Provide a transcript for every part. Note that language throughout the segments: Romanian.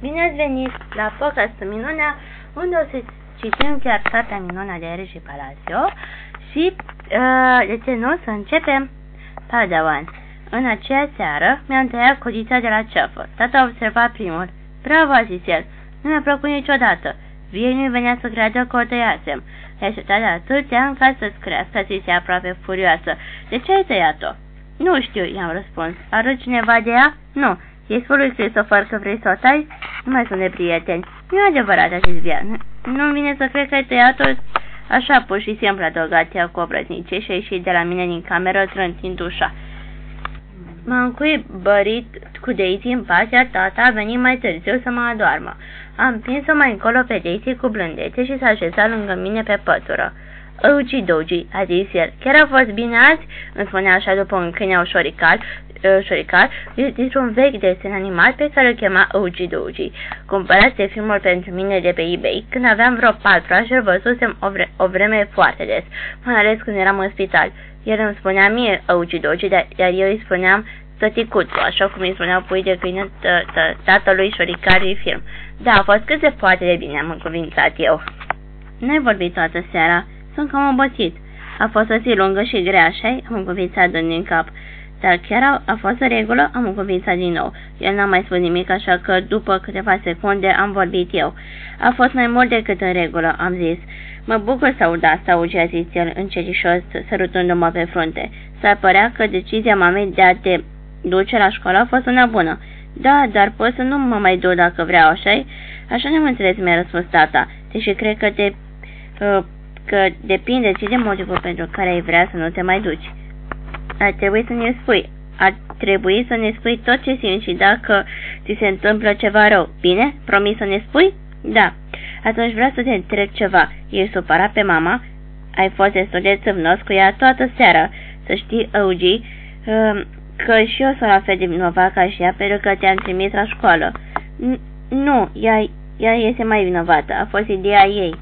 Bine ați venit la podcastul Minunea, unde o să citim chiar cartea Minunea de Ere și Palacio și, uh, de ce nu, să începem? Padawan. În aceea seară mi-am tăiat codița de la ceafă. Tata a observat primul. Bravo, a zis el. Nu mi-a plăcut niciodată. Vie nu venea să creadă că o tăiasem. I-a așteptat de atâția ani ca să-ți crească, zise aproape furioasă. De ce ai tăiat-o? Nu știu, i-am răspuns. Arăt cineva de ea? Nu. I-ai spus lui Christopher că vrei să o tai? Nu mai sunt de prieteni. Nu e adevărat, a zis Via. Nu vine să cred că ai tăiat-o așa pur și simplu adăugat ea cu obrăznicie și a ieșit de la mine din cameră trântind ușa. M-am cuibărit cu Daisy în pat, iar tata a venit mai târziu să mă adoarmă. Am prins-o mai încolo pe Daisy cu blândețe și s-a așezat lângă mine pe pătură. Ogi Dogi, a zis el. Chiar a fost bine azi? Îmi spunea așa după un câine ușorical, ușorical, dintr-un vechi desen animat pe care îl chema Ogi Dogi. Cumpărase filmul pentru mine de pe eBay când aveam vreo patru ani și îl văzusem o, vre o vreme foarte des, mai ales când eram în spital. El îmi spunea mie Ogi Dogi, iar eu îi spuneam tăticuțul, așa cum îi spuneau pui de câine tatălui șoricarii film. Da, a fost cât se poate de bine, am încuvințat eu. N-ai vorbit toată seara. Sunt cam obosit. A fost o zi lungă și grea, așa Am încuvințat dând din cap. Dar chiar a, a fost în regulă? Am încuvințat din nou. El n-a mai spus nimic, așa că după câteva secunde am vorbit eu. A fost mai mult decât în regulă, am zis. Mă bucur să aud asta, auzi, a zis el încetișos, sărutându-mă pe frunte. S-ar părea că decizia mamei de a te duce la școală a fost una bună. Da, dar poți să nu mă mai duc dacă vreau, așa Așa ne-am înțeles, mi-a răspuns tata, deși cred că te... Uh, că depinde și de motivul pentru care ai vrea să nu te mai duci. Ar trebui să ne spui. Ar trebui să ne spui tot ce simți și dacă ți se întâmplă ceva rău. Bine? Promis să ne spui? Da. Atunci vreau să te întreb ceva. Ești supărat pe mama? Ai fost destul de țâvnos cu ea toată seara. Să știi, Augi, uh, că și eu sunt la fel de vinovat ca și ea pentru că te-am trimis la școală. Nu, ea, ea este mai vinovată. A fost ideea ei.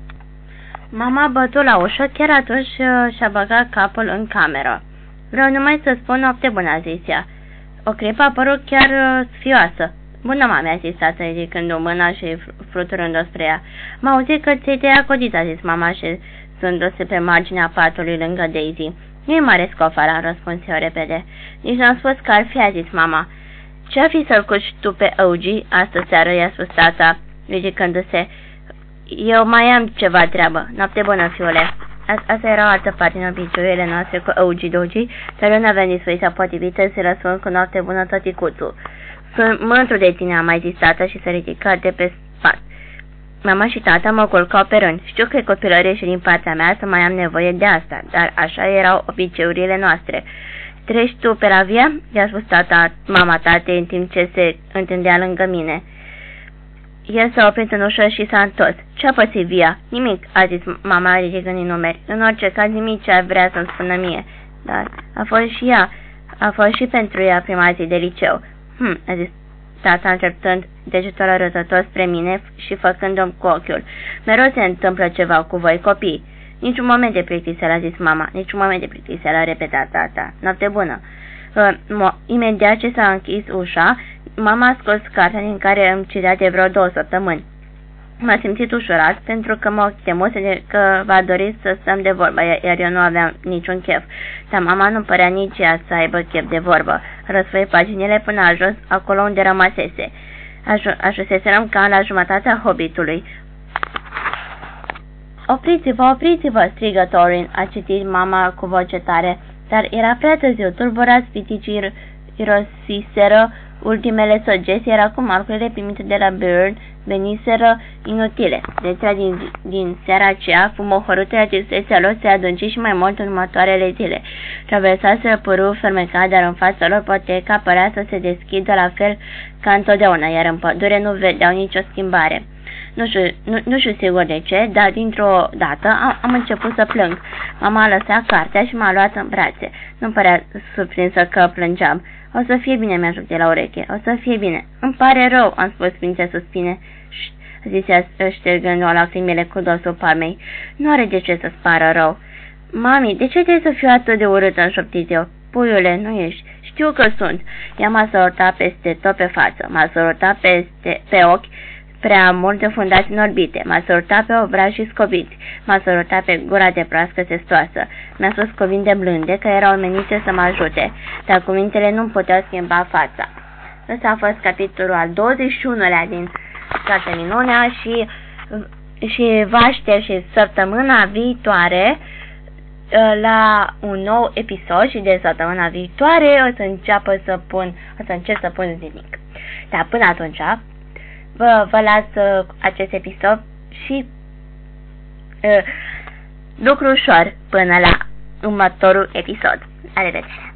Mama a bătut la ușă, chiar atunci uh, și-a băgat capul în cameră. Vreau numai să spun noapte bună, a zis ea. O clipă a părut chiar uh, sfioasă. Bună, mame, a zis tata, ridicând o mână și fluturând-o spre ea. M-a auzit că ți-ai tăiat codița, a zis mama și zându-se pe marginea patului lângă Daisy. Nu e mare scofara, am răspuns eu repede. Nici n-am spus că ar fi, a zis mama. Ce-ar fi să-l cuci tu pe OG astă seară, i-a spus tata, ridicându-se. Eu mai am ceva treabă. Noapte bună, fiule. Asta era o altă parte în obiceiurile noastre cu Ogi Dogi, dar eu n-aveam dispoziția potrivită să răspund cu noapte bună tăticuțul. Sunt mântru de tine, a mai zis tata și să ridica de pe spat. Mama și tata mă culcau pe rând. Știu că e copilărie și din partea mea să mai am nevoie de asta, dar așa erau obiceiurile noastre. Treci tu pe la via? I-a spus tata, mama tate, în timp ce se întindea lângă mine. El s-a oprit în ușă și s-a întors. Ce-a pățit via? Nimic, a zis mama ridicând din numeri. În orice caz, nimic ce ar vrea să-mi spună mie. Dar a fost și ea. A fost și pentru ea prima zi de liceu. Hm, a zis tata încercând degetul arătător spre mine și făcându-mi cu ochiul. Mereu se întâmplă ceva cu voi, copii. Niciun moment de plictiseală, a zis mama. Niciun moment de plictiseală, a repetat tata. Noapte bună. Uh, imediat ce s-a închis ușa, mama a scos cartea din care îmi citea de vreo două săptămâni. M-a simțit ușurat pentru că mă temuse că va dori să stăm de vorbă, iar eu nu aveam niciun chef. Dar mama nu părea nici ea să aibă chef de vorbă. Răsfăi paginile până a ajuns acolo unde rămăsese. Ajunseserăm ca la jumătatea hobitului. Opriți-vă, opriți-vă, strigă Torin, a citit mama cu voce tare, dar era prea târziu, tulburați piticii irosiseră ultimele săgeți, era cum marcurile primite de la Byrne veniseră inutile. Letra din, din seara aceea, fumohorâtă tristețea lor se adânci și mai mult în următoarele zile. Traversaseră părul fermecat, dar în fața lor poteca părea să se deschidă la fel ca întotdeauna, iar în pădure nu vedeau nicio schimbare. Nu știu, nu, nu știu sigur de ce, dar dintr-o dată am, am început să plâng. Mama a lăsat cartea și m-a luat în brațe. Nu părea surprinsă că plângeam. O să fie bine, mi-a de la ureche. O să fie bine. Îmi pare rău, am spus prin ce suspine. Zisea ștergând o lacrimile cu dosul palmei. Nu are de ce să-ți pară rău. Mami, de ce trebuie să fiu atât de urâtă, în șoptit eu? Puiule, nu ești. știu că sunt. Ea m-a sărutat peste tot pe față, m-a sărutat peste, pe ochi, prea multe fundați în orbite, m-a sărutat pe obraj și scobiți, m-a sărutat pe gura de proască testoasă, mi-a spus cuvinte blânde că erau menite să mă ajute, dar cuvintele nu puteau schimba fața. Ăsta a fost capitolul al 21-lea din Toată Minunea și, și vă aștept și săptămâna viitoare ă, la un nou episod și de săptămâna viitoare o să înceapă să pun, o să încerc să pun zilnic. Dar până atunci, vă, vă las uh, acest episod și uh, lucru ușor până la următorul episod. La revedere!